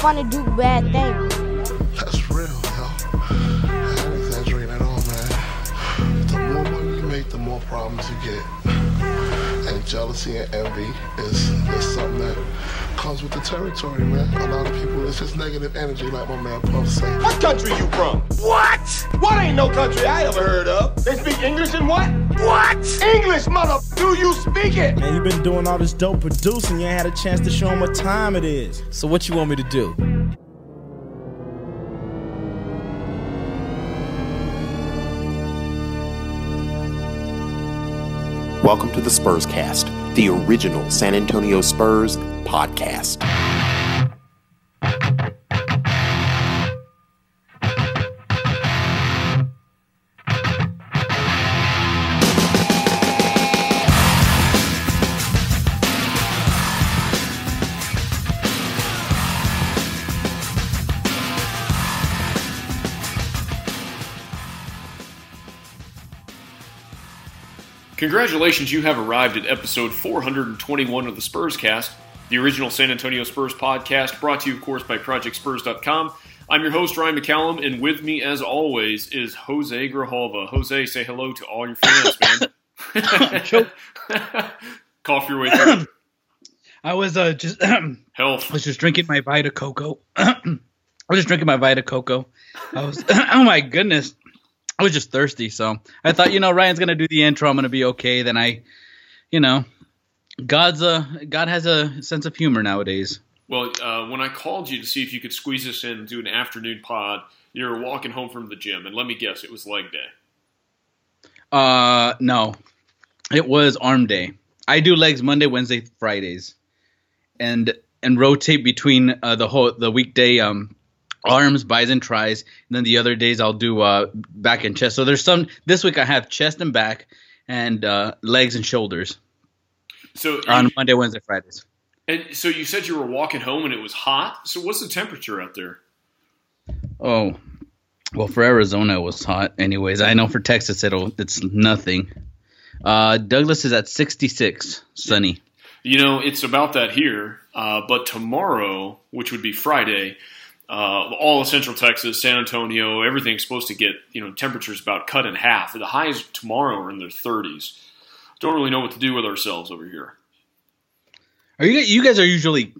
fun to do bad things. That's real, yo. I exaggerating at all, man. The more money you make, the more problems you get. And jealousy and envy is, is something that comes with the territory, man. A lot of people, it's just negative energy, like my man Puff said. What country you from? What? What ain't no country I ever heard of? They speak English and what? What? English, mother. Do you speak it? Man, you been doing all this dope producing. You ain't had a chance to show them what time it is. So what you want me to do? Welcome to the Spurs Cast, the original San Antonio Spurs podcast. Congratulations, you have arrived at episode 421 of the Spurs Cast, the original San Antonio Spurs podcast, brought to you, of course, by ProjectSpurs.com. I'm your host, Ryan McCallum, and with me, as always, is Jose Grijalva. Jose, say hello to all your fans, man. Cough your way through. I was uh, just Health. I was just drinking my Vita Coco. I was just drinking my Vita Coco. I was oh my goodness. I was just thirsty, so I thought, you know, Ryan's gonna do the intro. I'm gonna be okay. Then I, you know, God's a God has a sense of humor nowadays. Well, uh, when I called you to see if you could squeeze us in and do an afternoon pod, you were walking home from the gym, and let me guess, it was leg day. Uh, no, it was arm day. I do legs Monday, Wednesday, Fridays, and and rotate between uh, the whole the weekday um arms, bis and tries, and then the other days I'll do uh back and chest. So there's some this week I have chest and back and uh legs and shoulders So, on you, Monday, Wednesday, Fridays. and so you said you were walking home and it was hot. So, what's the temperature out there? Oh, well for Arizona it was hot. Anyways, I know for Texas it'll it's nothing. Uh, Douglas is at 66, sunny. You know, it's about that here. Uh, but tomorrow, which would be Friday, uh, all of Central Texas, San Antonio, everything's supposed to get you know temperatures about cut in half. The highs tomorrow are in their 30s. Don't really know what to do with ourselves over here. Are you you guys are usually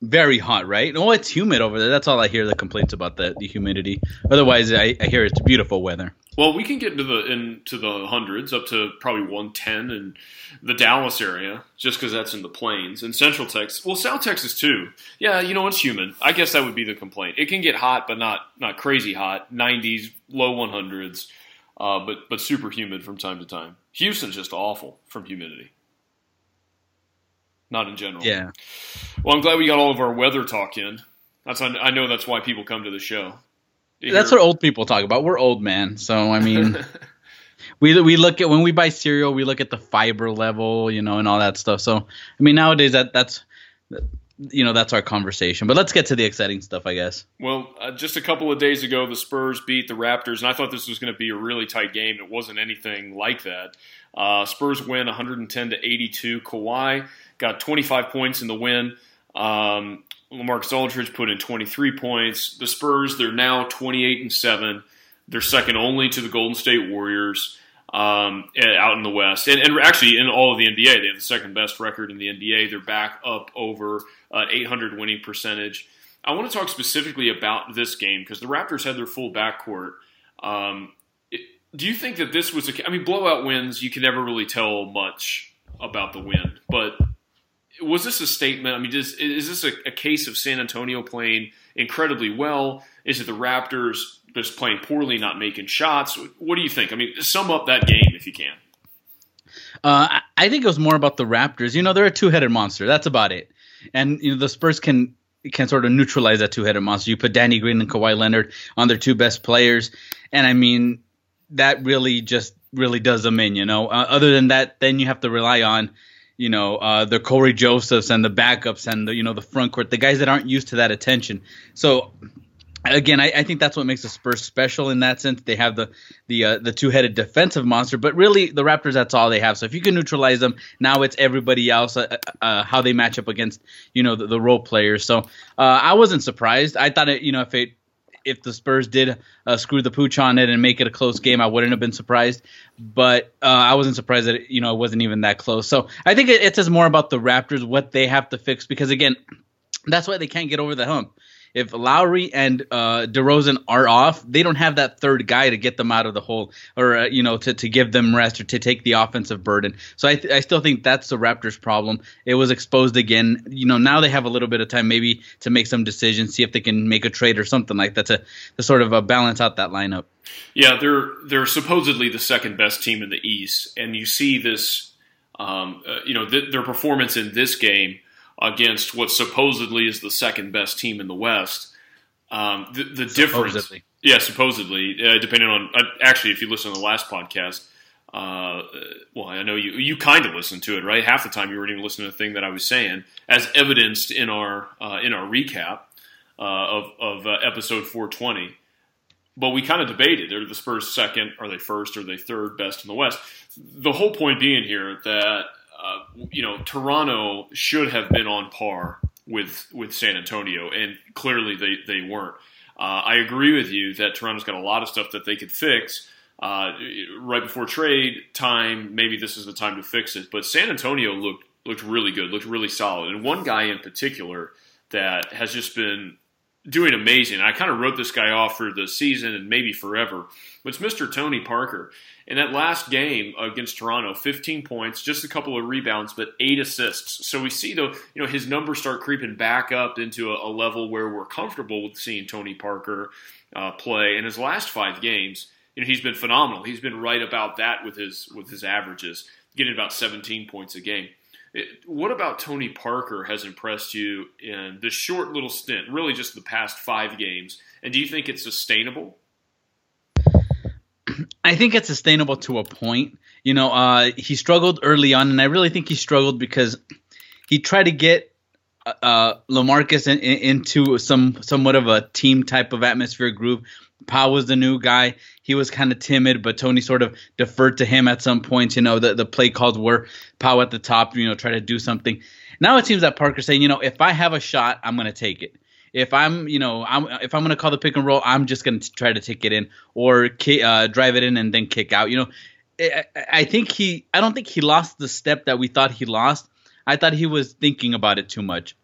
very hot, right? Oh, it's humid over there. That's all I hear the complaints about the, the humidity. Otherwise, I, I hear it's beautiful weather. Well, we can get into the into the hundreds, up to probably 110 in the Dallas area, just because that's in the plains. And Central Texas, well, South Texas too. Yeah, you know it's humid. I guess that would be the complaint. It can get hot, but not not crazy hot. 90s, low 100s, uh, but but super humid from time to time. Houston's just awful from humidity. Not in general. Yeah. Well, I'm glad we got all of our weather talk in. That's I know that's why people come to the show. That's what old people talk about. We're old, man. So I mean, we we look at when we buy cereal, we look at the fiber level, you know, and all that stuff. So I mean, nowadays that that's you know that's our conversation. But let's get to the exciting stuff, I guess. Well, uh, just a couple of days ago, the Spurs beat the Raptors, and I thought this was going to be a really tight game. It wasn't anything like that. Uh, Spurs win 110 to 82. Kawhi got 25 points in the win. Um, Lamarcus Aldridge put in 23 points. The Spurs, they're now 28 and seven. They're second only to the Golden State Warriors um, out in the West, and, and actually in all of the NBA, they have the second best record in the NBA. They're back up over uh, 800 winning percentage. I want to talk specifically about this game because the Raptors had their full backcourt. Um, it, do you think that this was a? I mean, blowout wins you can never really tell much about the win, but was this a statement? I mean, is, is this a, a case of San Antonio playing incredibly well? Is it the Raptors just playing poorly, not making shots? What do you think? I mean, sum up that game if you can. Uh, I- I think it was more about the Raptors. You know, they're a two-headed monster. That's about it. And you know, the Spurs can can sort of neutralize that two-headed monster. You put Danny Green and Kawhi Leonard on their two best players, and I mean, that really just really does them in. You know, uh, other than that, then you have to rely on you know uh, the Cory Josephs and the backups and the you know the front court, the guys that aren't used to that attention. So again, I, I, think that's what makes the Spurs special in that sense. They have the the uh, the two headed defensive monster, but really the Raptors that's all they have. So if you can neutralize them, now it's everybody else uh, uh, how they match up against you know the, the role players. So uh, I wasn't surprised. I thought it you know if it if the Spurs did uh, screw the pooch on it and make it a close game, I wouldn't have been surprised. But uh, I wasn't surprised that it, you know it wasn't even that close. So I think it, it says more about the Raptors what they have to fix because again, that's why they can't get over the hump if Lowry and uh, DeRozan are off, they don't have that third guy to get them out of the hole or uh, you know to, to give them rest or to take the offensive burden. So I, th- I still think that's the Raptors' problem. It was exposed again. You know now they have a little bit of time maybe to make some decisions, see if they can make a trade or something like that to, to sort of uh, balance out that lineup. Yeah, they're they're supposedly the second best team in the East, and you see this, um, uh, you know, th- their performance in this game against what supposedly is the second best team in the West. Um, the, the difference, yeah, supposedly, uh, depending on uh, actually, if you listen to the last podcast, uh, well, I know you you kind of listened to it, right? Half the time you weren't even listening to the thing that I was saying, as evidenced in our uh, in our recap uh, of of uh, episode 420. But we kind of debated: are the Spurs second? Are they first? Are they third best in the West? The whole point being here that uh, you know, Toronto should have been on par with with San Antonio, and clearly they they weren't. Uh, I agree with you that Toronto's got a lot of stuff that they could fix. Uh, right before trade time, maybe this is the time to fix it. But San Antonio looked looked really good, looked really solid, and one guy in particular that has just been doing amazing. I kind of wrote this guy off for the season and maybe forever. But it's Mr. Tony Parker. In that last game against Toronto, 15 points, just a couple of rebounds, but eight assists. So we see the you know his numbers start creeping back up into a, a level where we're comfortable with seeing Tony Parker uh, play. In his last five games, you know he's been phenomenal. He's been right about that with his with his averages, getting about 17 points a game. What about Tony Parker has impressed you in this short little stint, really just the past five games? And do you think it's sustainable? I think it's sustainable to a point. You know, uh, he struggled early on, and I really think he struggled because he tried to get uh, Lamarcus in, in, into some somewhat of a team type of atmosphere groove. Pau was the new guy. He was kind of timid, but Tony sort of deferred to him at some points. You know, the, the play calls were Pau at the top, you know, try to do something. Now it seems that Parker's saying, you know, if I have a shot, I'm going to take it. If I'm, you know, I'm, if I'm going to call the pick and roll, I'm just going to try to take it in or uh, drive it in and then kick out. You know, I, I think he, I don't think he lost the step that we thought he lost. I thought he was thinking about it too much.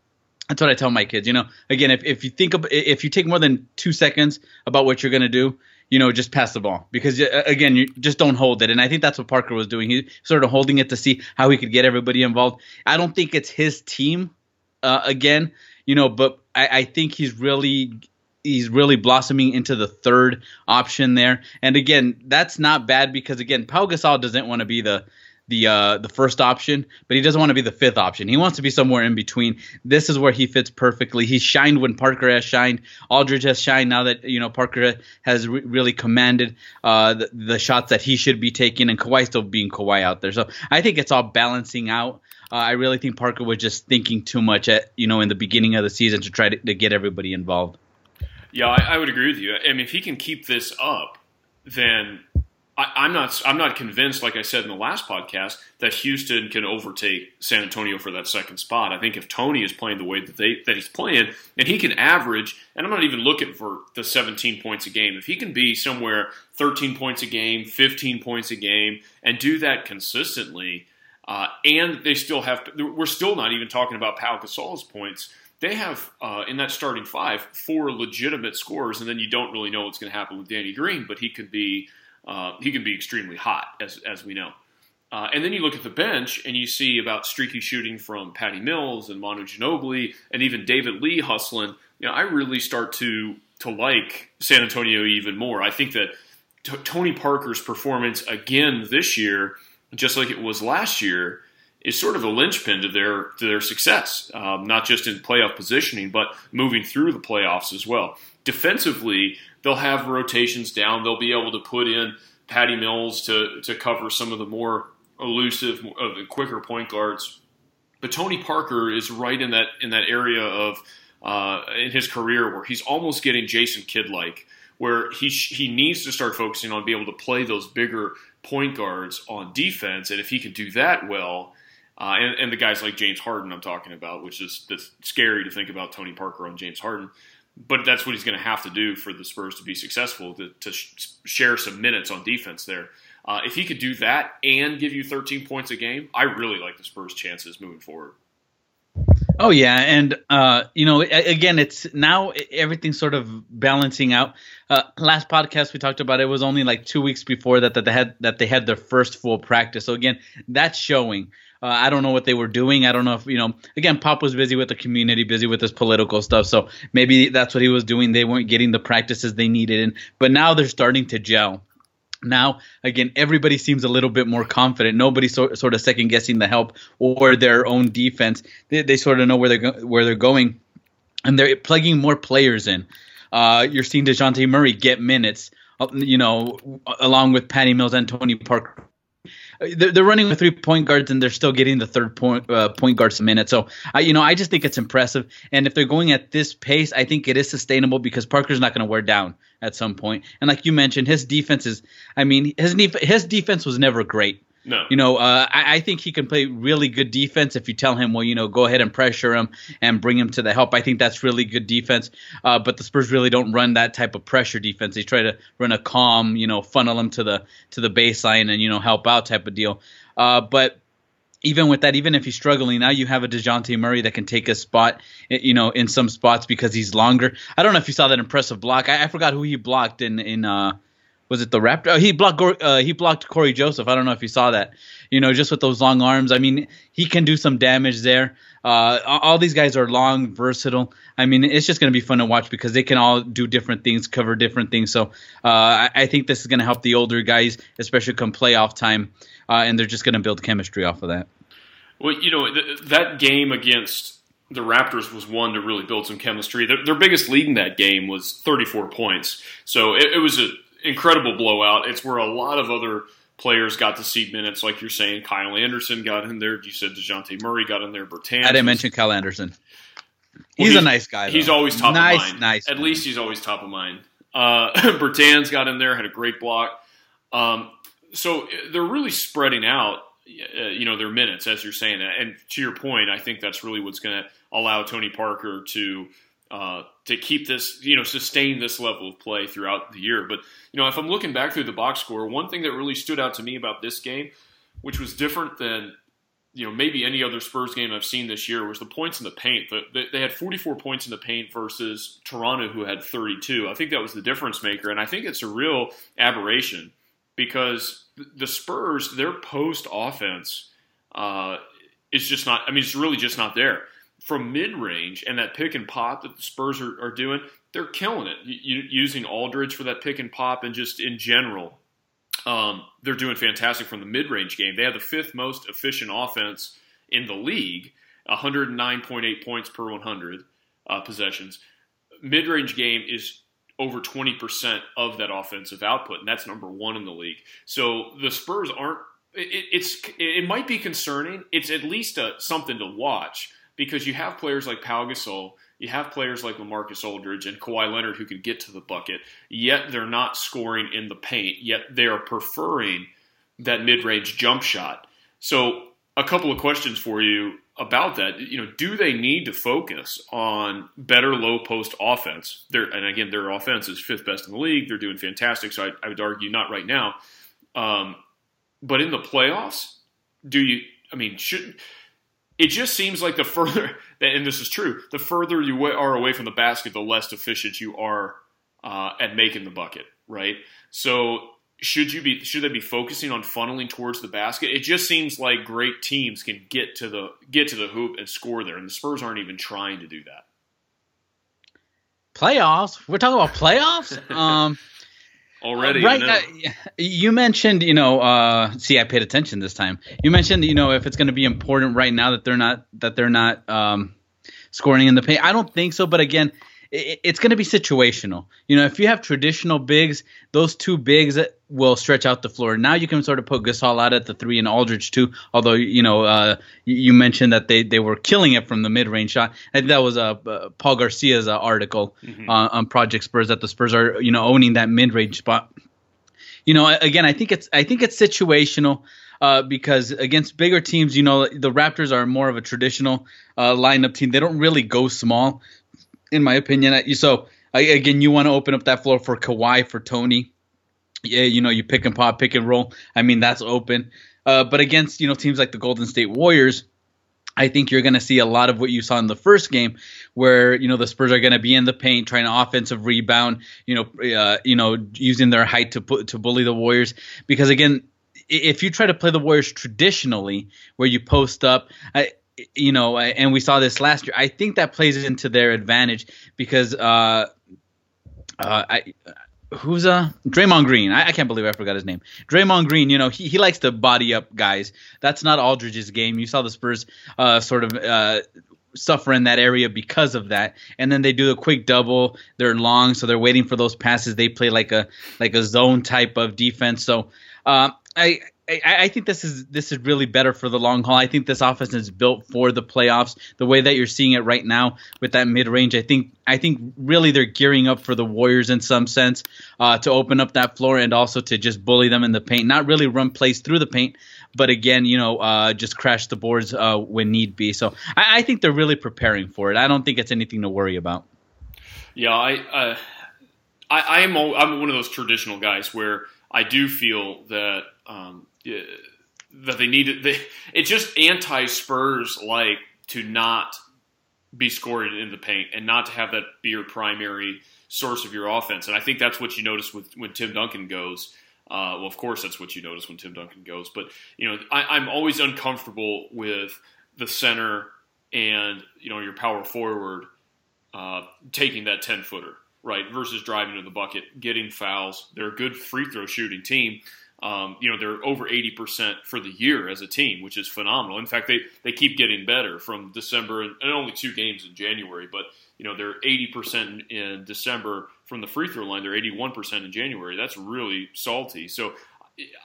That's what I tell my kids. You know, again, if, if you think of, if you take more than two seconds about what you're gonna do, you know, just pass the ball because again, you just don't hold it. And I think that's what Parker was doing. He sort of holding it to see how he could get everybody involved. I don't think it's his team uh, again, you know, but I, I think he's really he's really blossoming into the third option there. And again, that's not bad because again, Pau Gasol doesn't want to be the the uh, the first option, but he doesn't want to be the fifth option. He wants to be somewhere in between. This is where he fits perfectly. He shined when Parker has shined. Aldridge has shined now that you know Parker has re- really commanded uh, the, the, shots that he should be taking, and Kawhi still being Kawhi out there. So I think it's all balancing out. Uh, I really think Parker was just thinking too much at you know in the beginning of the season to try to, to get everybody involved. Yeah, I, I would agree with you. I mean, if he can keep this up, then I, am not. I'm not convinced, like I said in the last podcast, that Houston can overtake San Antonio for that second spot. I think if Tony is playing the way that they that he's playing, and he can average, and I'm not even looking for the 17 points a game. If he can be somewhere 13 points a game, 15 points a game, and do that consistently, uh, and they still have. We're still not even talking about Pau Gasol's points. They have uh, in that starting five four legitimate scores, and then you don't really know what's going to happen with Danny Green, but he could be uh, he can be extremely hot, as, as we know. Uh, and then you look at the bench and you see about streaky shooting from Patty Mills and Manu Ginobili and even David Lee hustling. You know, I really start to to like San Antonio even more. I think that t- Tony Parker's performance again this year, just like it was last year, is sort of a linchpin to their to their success. Um, not just in playoff positioning, but moving through the playoffs as well. Defensively, they'll have rotations down. They'll be able to put in Patty Mills to to cover some of the more elusive, quicker point guards. But Tony Parker is right in that in that area of uh, in his career where he's almost getting Jason Kidd like, where he he needs to start focusing on being able to play those bigger point guards on defense, and if he can do that well. Uh, and, and the guys like James Harden, I'm talking about, which is that's scary to think about Tony Parker on James Harden but that's what he's going to have to do for the Spurs to be successful to, to sh- share some minutes on defense there. Uh, if he could do that and give you 13 points a game, I really like the Spurs' chances moving forward. Oh yeah, and uh, you know, again, it's now everything's sort of balancing out. Uh, last podcast we talked about it was only like two weeks before that that they had that they had their first full practice. So again, that's showing. Uh, I don't know what they were doing. I don't know if you know. Again, Pop was busy with the community, busy with his political stuff. So maybe that's what he was doing. They weren't getting the practices they needed, and but now they're starting to gel. Now, again, everybody seems a little bit more confident. Nobody's so, sort of second guessing the help or their own defense. They, they sort of know where they're go- where they're going, and they're plugging more players in. Uh, you're seeing Dejounte Murray get minutes, uh, you know, along with Patty Mills and Tony Parker they're, they're running with three point guards and they're still getting the third point uh, point guards a minute. So I, you know, I just think it's impressive. And if they're going at this pace, I think it is sustainable because Parker's not going to wear down at some point. And like you mentioned, his defense is. I mean, his his defense was never great. No. You know, uh, I, I, think he can play really good defense if you tell him, well, you know, go ahead and pressure him and bring him to the help. I think that's really good defense. Uh, but the Spurs really don't run that type of pressure defense. They try to run a calm, you know, funnel him to the to the baseline and you know help out type of deal. Uh, but even with that, even if he's struggling, now you have a Dejounte Murray that can take a spot, you know, in some spots because he's longer. I don't know if you saw that impressive block. I, I forgot who he blocked in in uh, was it the Raptor? Oh, he blocked uh, he blocked Cory Joseph. I don't know if you saw that. You know, just with those long arms. I mean, he can do some damage there. Uh, all these guys are long, versatile. I mean, it's just going to be fun to watch because they can all do different things, cover different things. So uh, I, I, think this is going to help the older guys, especially come playoff time, uh, and they're just going to build chemistry off of that. Well, you know, th- that game against the Raptors was one to really build some chemistry. Their, their biggest lead in that game was 34 points. So it, it was a incredible blowout. It's where a lot of other players got to see minutes, like you're saying. Kyle Anderson got in there. You said Dejounte Murray got in there. Bertans. I didn't mention Kyle Anderson. He's, well, a nice guy. Though. He's always top nice, of mind. Nice, At man. least he's always top of mind. Uh, Bertans got in there, had a great block. Um, so uh, they're really spreading out, uh, you know, their minutes, as you're saying. And to your point, I think that's really what's going to allow Tony Parker to uh, to keep this, you know, sustain this level of play throughout the year. But you know, if I'm looking back through the box score, one thing that really stood out to me about this game, which was different than you know maybe any other Spurs game I've seen this year, was the points in the paint. They had 44 points in the paint versus Toronto, who had 32. I think that was the difference maker, and I think it's a real aberration because the Spurs, their post offense, uh, is just not. I mean, it's really just not there from mid range and that pick and pop that the Spurs are, are doing, they're killing it. using Aldridge for that pick and pop and just in general, um, they're doing fantastic from the mid range game. They have the fifth most efficient offense in the league, 109.8 points per 100 uh, possessions. Mid range game is over 20% of that offensive output, and that's number one in the league. So the Spurs aren't. It, it's it might be concerning. It's at least a, something to watch because you have players like Pau Gasol, you have players like LaMarcus Aldridge and Kawhi Leonard who can get to the bucket, yet they're not scoring in the paint, yet they are preferring that mid-range jump shot. So, a couple of questions for you about that. You know, do they need to focus on better low post offense? They're, and again, their offense is fifth best in the league. They're doing fantastic. So I, I would argue not right now. Um, but in the playoffs, do you? I mean, should it just seems like the further, and this is true, the further you are away from the basket, the less efficient you are uh, at making the bucket, right? So should you be should they be focusing on funneling towards the basket? It just seems like great teams can get to the get to the hoop and score there, and the Spurs aren't even trying to do that. Playoffs? We're talking about playoffs. um, already. right. Uh, you mentioned, you know, uh, see, I paid attention this time. You mentioned, you know, if it's going to be important right now that they're not that they're not um, scoring in the paint. I don't think so, but again, it, it's going to be situational. You know, if you have traditional bigs, those two bigs will stretch out the floor. Now you can sort of put Gasol out at the three and Aldridge too. Although you know, uh, you mentioned that they, they were killing it from the mid range shot. I think that was uh, uh, Paul Garcia's uh, article mm-hmm. on Project Spurs that the Spurs are you know owning that mid range spot. You know, again, I think it's I think it's situational. Uh, because against bigger teams, you know, the Raptors are more of a traditional uh, lineup team. They don't really go small, in my opinion. So again, you want to open up that floor for Kawhi, for Tony. Yeah, you know, you pick and pop, pick and roll. I mean, that's open. Uh, but against you know teams like the Golden State Warriors, I think you're going to see a lot of what you saw in the first game, where you know the Spurs are going to be in the paint, trying to offensive rebound, you know, uh, you know, using their height to put to bully the Warriors. Because again, if you try to play the Warriors traditionally, where you post up, I, you know, and we saw this last year, I think that plays into their advantage because uh, uh, I. Who's uh Draymond Green? I, I, can't believe I forgot his name. Draymond Green, you know, he, he likes to body up guys. That's not Aldridge's game. You saw the Spurs uh, sort of uh, suffer in that area because of that. And then they do a quick double. They're long, so they're waiting for those passes. They play like a like a zone type of defense. So uh, I, I, I think this is this is really better for the long haul. I think this offense is built for the playoffs. The way that you're seeing it right now with that mid range, I think I think really they're gearing up for the Warriors in some sense uh, to open up that floor and also to just bully them in the paint. Not really run plays through the paint, but again, you know, uh, just crash the boards uh, when need be. So I, I, think they're really preparing for it. I don't think it's anything to worry about. Yeah, I uh, I, I am I'm one of those traditional guys where I do feel that um, that they needed. They, it's just anti Spurs like to not be scored in the paint and not to have that be your primary source of your offense. And I think that's what you notice with when Tim Duncan goes. Uh, well, of course, that's what you notice when Tim Duncan goes. But you know, I, I'm always uncomfortable with the center and you know your power forward uh, taking that ten footer right versus driving to the bucket, getting fouls. They're a good free throw shooting team, um, you know, they're over 80% for the year as a team, which is phenomenal. In fact, they, they keep getting better from December and, and only two games in January, but, you know, they're 80% in December from the free throw line. They're 81% in January. That's really salty. So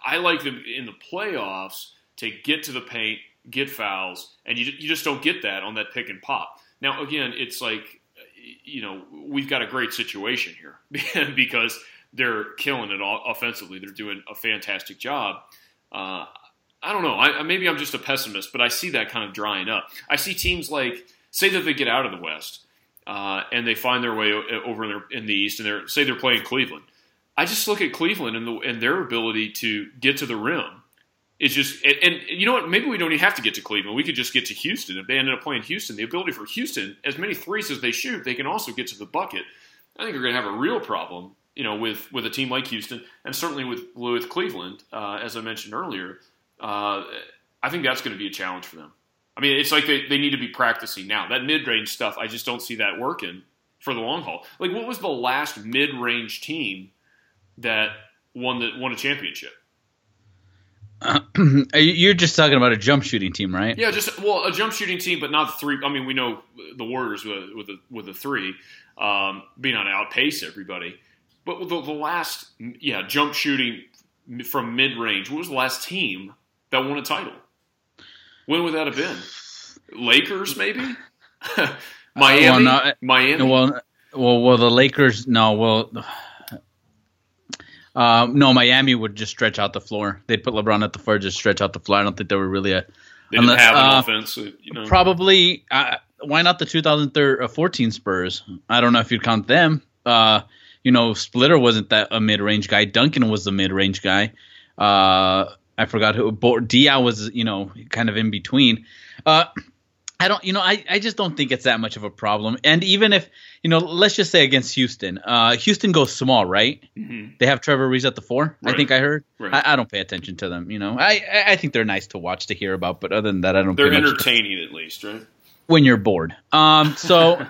I like them in the playoffs to get to the paint, get fouls, and you, you just don't get that on that pick and pop. Now, again, it's like, you know, we've got a great situation here because – they're killing it all offensively. They're doing a fantastic job. Uh, I don't know. I, maybe I'm just a pessimist, but I see that kind of drying up. I see teams like say that they get out of the West uh, and they find their way over in, their, in the East, and they're say they're playing Cleveland. I just look at Cleveland and, the, and their ability to get to the rim. It's just and, and, you know what? Maybe we don't even have to get to Cleveland. We could just get to Houston. If they ended up playing Houston, the ability for Houston, as many threes as they shoot, they can also get to the bucket. I think we're going to have a real problem you know, with with a team like Houston, and certainly with with Cleveland, uh, as I mentioned earlier, uh, I think that's going to be a challenge for them. I mean, it's like they, they need to be practicing now. That mid range stuff, I just don't see that working for the long haul. Like, what was the last mid range team that won the won a championship? Uh, you're just talking about a jump shooting team, right? Yeah, just well, a jump shooting team, but not the three. I mean, we know the Warriors with with the, with the three um, being on outpace everybody. But the, the last, yeah, jump shooting from mid range, what was the last team that won a title? When would that have been? Lakers, maybe? Miami? well, no, Miami? Well, well, well, the Lakers, no, well. Uh, no, Miami would just stretch out the floor. They'd put LeBron at the floor, just stretch out the floor. I don't think they were really a. They didn't have an uh, offense. You know. Probably. Uh, why not the 2014 Spurs? I don't know if you'd count them. You know, Splitter wasn't that a mid range guy. Duncan was the mid range guy. Uh, I forgot who. Diaw was, you know, kind of in between. Uh, I don't, you know, I, I just don't think it's that much of a problem. And even if, you know, let's just say against Houston, uh, Houston goes small, right? Mm-hmm. They have Trevor Ariza at the four. Right. I think I heard. Right. I, I, don't pay attention to them. You know, I I think they're nice to watch to hear about, but other than that, I don't. They're entertaining at least, right? When you're bored. Um, so uh,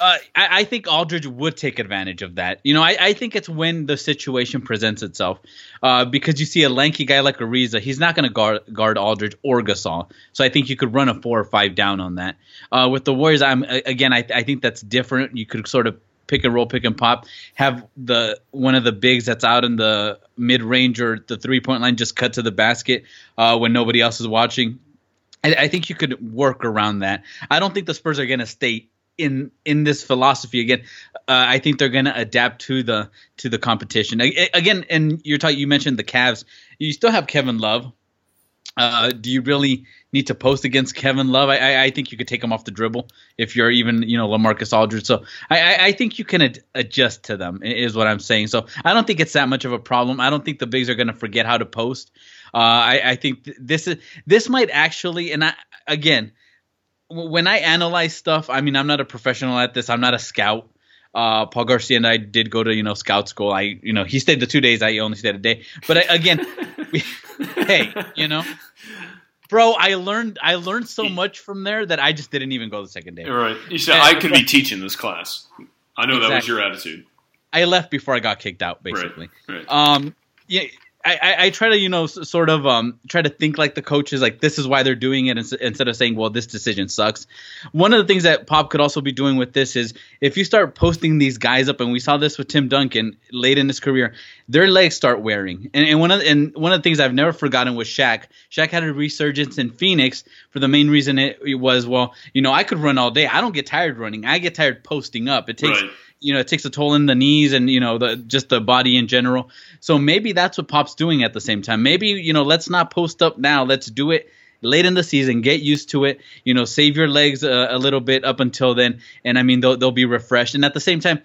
I, I, think Aldridge would take advantage of that. You know, I, I think it's when the situation presents itself, uh, because you see a lanky guy like Ariza, he's not going to guard guard Aldridge or Gasol. So I think you could run a four or five down on that. Uh, with the Warriors, I'm again, I, I think that's different. You could sort of pick and roll, pick and pop, have the one of the bigs that's out in the mid range or the three point line just cut to the basket uh, when nobody else is watching. I, I think you could work around that. I don't think the Spurs are going to stay in in this philosophy again. Uh, I think they're going to adapt to the to the competition again. And you're talking. You mentioned the Cavs. You still have Kevin Love. Uh, do you really need to post against Kevin Love? I, I, I, think you could take him off the dribble if you're even you know Lamarcus Aldridge. So I, I, think you can ad- adjust to them is what I'm saying. So I don't think it's that much of a problem. I don't think the bigs are going to forget how to post. Uh, I, I think th- this is this might actually, and I again, when I analyze stuff, I mean, I'm not a professional at this. I'm not a scout. Uh, Paul Garcia and I did go to you know scout school. I you know he stayed the two days. I only stayed a day. But I, again, we, hey, you know, bro, I learned I learned so much from there that I just didn't even go the second day. Right. You said and, I could be teaching this class. I know exactly. that was your attitude. I left before I got kicked out, basically. Right. right. Um. Yeah I, I, try to you know sort of um, try to think like the coaches like this is why they're doing it instead of saying well this decision sucks one of the things that pop could also be doing with this is if you start posting these guys up and we saw this with tim duncan late in his career their legs start wearing and, and one of and one of the things i've never forgotten was Shaq. Shaq had a resurgence in phoenix for the main reason it, it was well you know i could run all day. I don't get tired running. I get tired posting up. It takes right. you know it takes a toll in the knees and you know the just the body in general. So maybe that's what pop's doing at the same time. Maybe you know let's not post up now. Let's do it late in the season. Get used to it. You know save your legs a, a little bit up until then. And i mean they'll, they'll be refreshed. And at the same time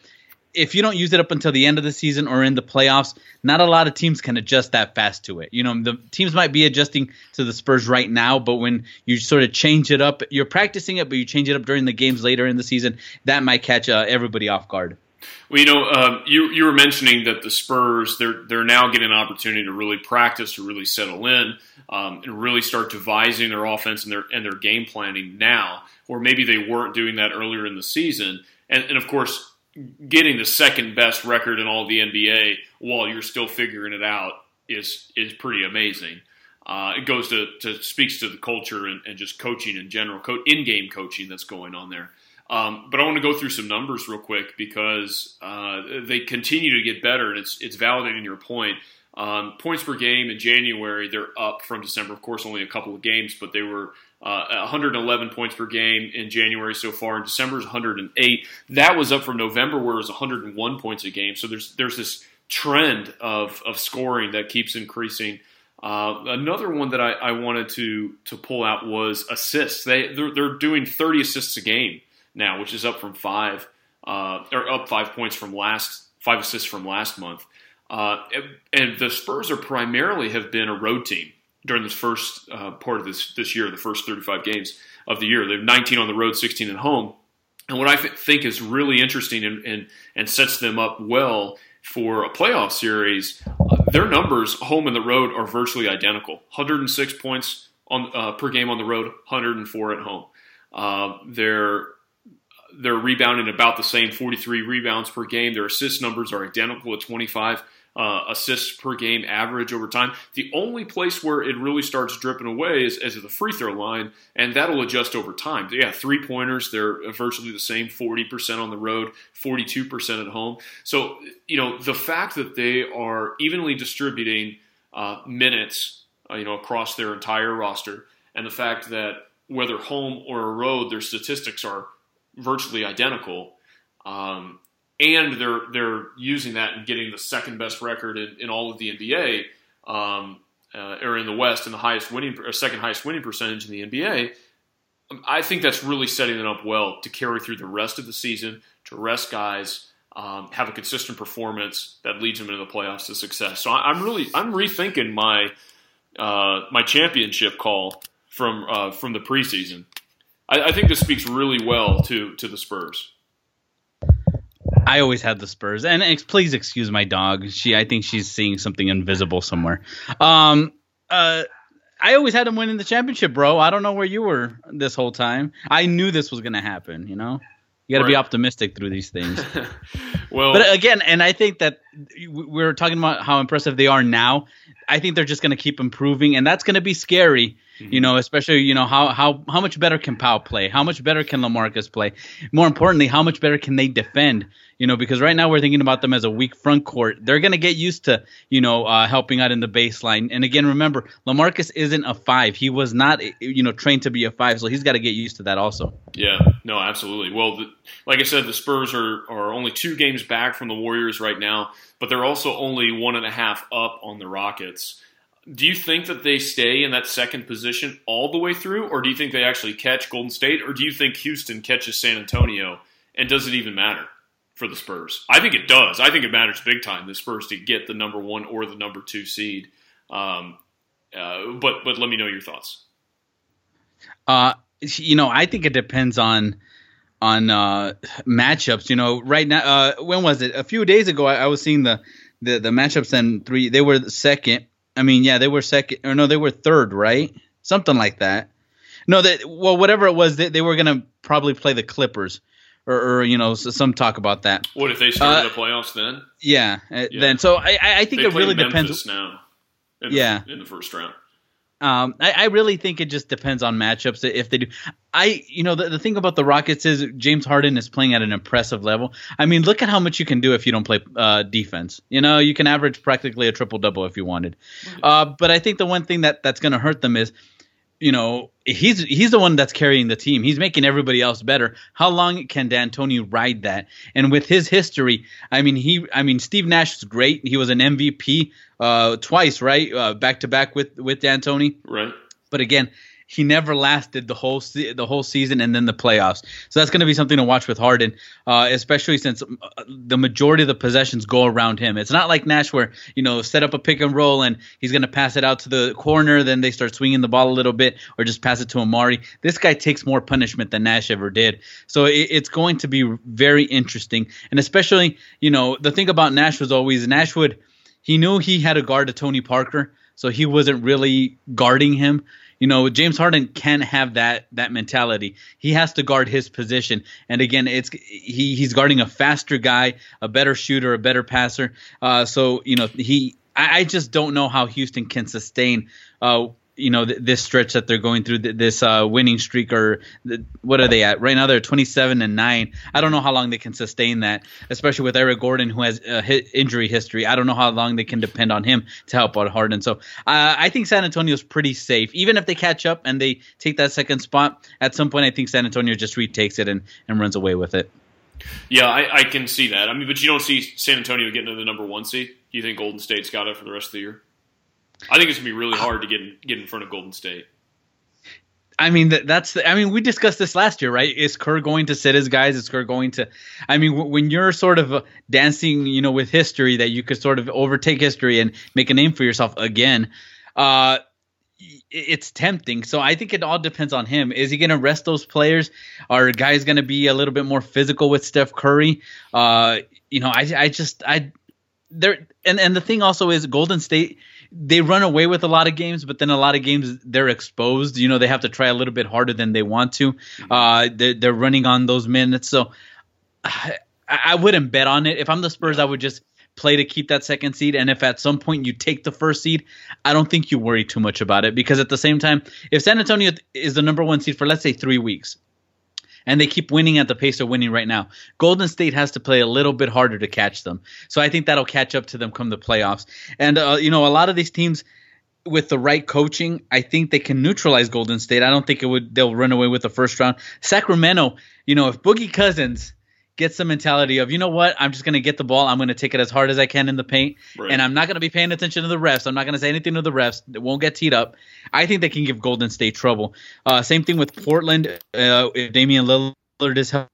if you don't use it up until the end of the season or in the playoffs, not a lot of teams can adjust that fast to it. You know, the teams might be adjusting to the Spurs right now, but when you sort of change it up, you're practicing it, but you change it up during the games later in the season, that might catch uh, everybody off guard. Well, you know, uh, you you were mentioning that the Spurs they're they're now getting an opportunity to really practice, to really settle in, um, and really start devising their offense and their and their game planning now, or maybe they weren't doing that earlier in the season. And, and of course, getting the second best record in all the NBA while you're still figuring it out is is pretty amazing. Uh, it goes to, to speaks to the culture and, and just coaching in general, co- in game coaching that's going on there. Um, but I want to go through some numbers real quick because uh, they continue to get better, and it's it's validating your point. Um, points per game in January, they're up from December. Of course, only a couple of games, but they were uh, 111 points per game in January so far. In December is 108. That was up from November, where it was 101 points a game. So there's there's this trend of of scoring that keeps increasing. Uh, another one that I, I, wanted to to pull out was assists. They they're, they're, doing 30 assists a game now, which is up from five uh, or up five points from last five assists from last month. Uh, and the Spurs are primarily have been a road team during this first uh, part of this this year, the first 35 games of the year. They have 19 on the road, 16 at home. And what I th- think is really interesting and, and, and sets them up well for a playoff series, uh, their numbers home and the road are virtually identical. 106 points on uh, per game on the road, 104 at home. Uh, they're they're rebounding about the same, 43 rebounds per game. Their assist numbers are identical at 25 uh, assists per game average over time. The only place where it really starts dripping away is, is the free throw line, and that'll adjust over time. Yeah, three pointers, they're virtually the same 40% on the road, 42% at home. So, you know, the fact that they are evenly distributing uh, minutes, uh, you know, across their entire roster, and the fact that whether home or a road, their statistics are virtually identical. Um, and they're they're using that and getting the second best record in, in all of the NBA, um, uh, or in the West, and the highest winning or second highest winning percentage in the NBA. Um, I think that's really setting them up well to carry through the rest of the season, to rest guys, um, have a consistent performance that leads them into the playoffs to success. So I, am really I'm rethinking my uh, my championship call from uh, from the preseason. I, I think this speaks really well to to the Spurs. I always had the Spurs, and ex- please excuse my dog. She, I think she's seeing something invisible somewhere. Um, uh, I always had them winning the championship, bro. I don't know where you were this whole time. I knew this was going to happen. You know, you got to right. be optimistic through these things. well, but again, and I think that we are talking about how impressive they are now. I think they're just going to keep improving, and that's going to be scary. Mm-hmm. You know, especially you know how how how much better can Pau play? How much better can Lamarcus play? More importantly, how much better can they defend? You know, because right now we're thinking about them as a weak front court. They're going to get used to you know uh, helping out in the baseline. And again, remember, Lamarcus isn't a five. He was not you know trained to be a five, so he's got to get used to that also. Yeah, no, absolutely. Well, the, like I said, the Spurs are are only two games back from the Warriors right now, but they're also only one and a half up on the Rockets do you think that they stay in that second position all the way through, or do you think they actually catch Golden State, or do you think Houston catches San Antonio? And does it even matter for the Spurs? I think it does. I think it matters big time the Spurs to get the number one or the number two seed. Um, uh, but but let me know your thoughts. Uh, you know, I think it depends on on uh, matchups. You know, right now, uh, when was it? A few days ago, I, I was seeing the, the the matchups and three. They were the second I mean, yeah, they were second, or no, they were third, right? Something like that. No, that well, whatever it was, they, they were gonna probably play the Clippers, or, or you know, some talk about that. What if they started uh, the playoffs then? Yeah, uh, yeah, then so I, I think they it really depends. Now, in yeah, the, in the first round. Um, I, I, really think it just depends on matchups if they do. I, you know, the, the thing about the Rockets is James Harden is playing at an impressive level. I mean, look at how much you can do if you don't play uh, defense. You know, you can average practically a triple double if you wanted. Uh, but I think the one thing that that's going to hurt them is you know, he's he's the one that's carrying the team. He's making everybody else better. How long can D'Antoni ride that? And with his history, I mean, he, I mean, Steve Nash is great. He was an MVP uh, twice, right, uh, back to back with with D'Antoni. Right. But again, he never lasted the whole se- the whole season and then the playoffs. So that's going to be something to watch with Harden, uh, especially since uh, the majority of the possessions go around him. It's not like Nash where you know set up a pick and roll and he's going to pass it out to the corner, then they start swinging the ball a little bit or just pass it to Amar'e. This guy takes more punishment than Nash ever did. So it, it's going to be very interesting, and especially you know the thing about Nash was always Nash would he knew he had a guard to Tony Parker, so he wasn't really guarding him you know, James Harden can't have that that mentality. He has to guard his position. And again, it's he he's guarding a faster guy, a better shooter, a better passer. Uh, so you know, he I, I just don't know how Houston can sustain uh, you know th- this stretch that they're going through th- this uh, winning streak or th- what are they at? Right now they're 27 and 9 i don't know how long they can sustain that especially with eric gordon who has a hit injury history. I don't know how long they can depend on him to help out harden. So uh, i think san antonio's pretty safe. Even if they catch up and they take that second spot at some point i think san antonio just retakes it and, and runs away with it. Yeah I, I can see that. I mean but you don't see san antonio getting to the number one seed. Do you think golden state's got it for the rest of the year I think it's gonna be really hard to get in, get in front of Golden State. I mean that, that's the, I mean we discussed this last year, right? Is Kerr going to sit his guys? Is Kerr going to? I mean, w- when you're sort of uh, dancing, you know, with history, that you could sort of overtake history and make a name for yourself again. Uh, it's tempting. So I think it all depends on him. Is he going to rest those players? Are guys going to be a little bit more physical with Steph Curry? Uh, you know, I I just I there and and the thing also is Golden State they run away with a lot of games, but then a lot of games they're exposed. You know, they have to try a little bit harder than they want to. Uh, they're, they're running on those minutes, so I, I wouldn't bet on it. If I'm the Spurs, I would just play to keep that second seed. And if at some point you take the first seed, I don't think you worry too much about it because at the same time, if San Antonio is the number one seed for let's say three weeks, and they keep winning at the pace they're winning right now. Golden State has to play a little bit harder to catch them. So I think that'll catch up to them come the playoffs. And uh, you know, a lot of these teams with the right coaching, I think they can neutralize Golden State. I don't think it would they'll run away with the first round. Sacramento, you know, if Boogie Cousins gets the mentality of, you know what, I'm just going to get the ball. I'm going to take it as hard as I can in the paint. Right. And I'm not going to be paying attention to the refs. I'm not going to say anything to the refs. It won't get teed up. I think they can give Golden State trouble. Uh, same thing with Portland. Uh, if Damian Lillard is healthy.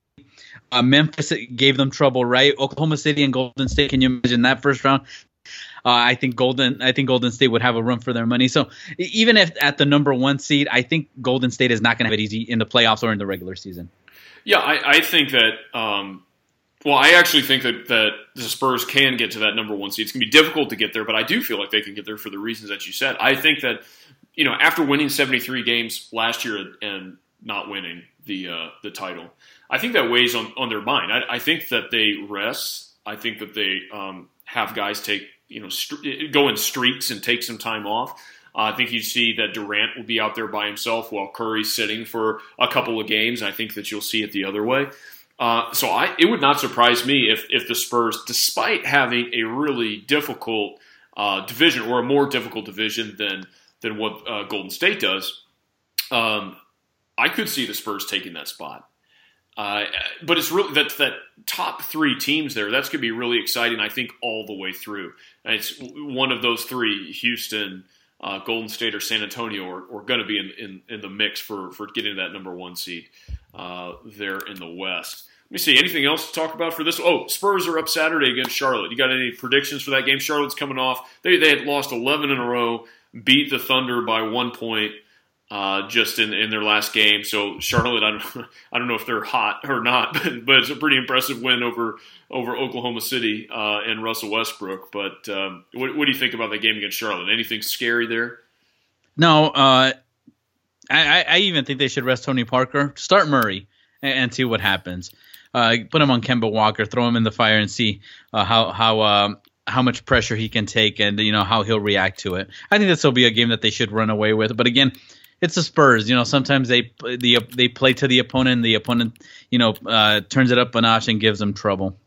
Uh, Memphis gave them trouble, right? Oklahoma City and Golden State. Can you imagine that first round? Uh, I think Golden, I think Golden State would have a run for their money. So even if at the number one seed, I think Golden State is not going to have it easy in the playoffs or in the regular season. Yeah, I, I think that. Um, well, I actually think that that the Spurs can get to that number one seed. It's going to be difficult to get there, but I do feel like they can get there for the reasons that you said. I think that you know after winning 73 games last year and not winning the uh, the title, I think that weighs on, on their mind. I, I think that they rest. I think that they um, have guys take you know st- go in streaks and take some time off. Uh, I think you see that Durant will be out there by himself while Curry's sitting for a couple of games. I think that you'll see it the other way. Uh, so I, it would not surprise me if, if the Spurs, despite having a really difficult uh, division or a more difficult division than than what uh, Golden State does, um, I could see the Spurs taking that spot. Uh, but it's really that that top three teams there. That's going to be really exciting. I think all the way through. And it's one of those three: Houston, uh, Golden State, or San Antonio, are, are going to be in, in, in, the mix for for getting that number one seed uh, there in the West. Let me see. Anything else to talk about for this? Oh, Spurs are up Saturday against Charlotte. You got any predictions for that game? Charlotte's coming off. They they had lost eleven in a row, beat the Thunder by one point uh, just in, in their last game. So Charlotte, I don't, I don't know if they're hot or not, but, but it's a pretty impressive win over over Oklahoma City uh, and Russell Westbrook. But um, what, what, do you think about that game against Charlotte? Anything scary there? No, uh, I, I, even think they should rest Tony Parker, start Murray, and, and see what happens. Uh, put him on Kemba Walker, throw him in the fire, and see uh, how how um, how much pressure he can take, and you know how he'll react to it. I think this will be a game that they should run away with. But again, it's the Spurs. You know, sometimes they the they play to the opponent. The opponent, you know, uh, turns it up a notch and gives them trouble.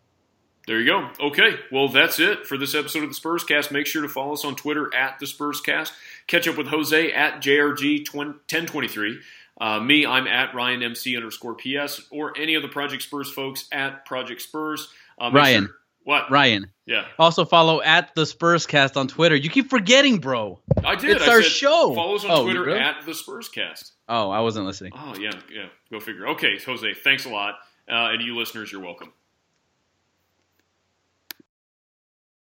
There you go. Okay, well that's it for this episode of the Spurscast. Make sure to follow us on Twitter at the Spurscast. Catch up with Jose at JRG ten twenty three. Uh, me, I'm at Ryan MC underscore PS, or any of the Project Spurs folks at Project Spurs. Uh, Ryan. Sure, what? Ryan. Yeah. Also follow at the Spurscast on Twitter. You keep forgetting, bro. I did. It's I our show. Follow us on oh, Twitter really? at the Spurscast. Oh, I wasn't listening. Oh yeah, yeah. Go figure. Okay, Jose. Thanks a lot, uh, and you listeners, you're welcome.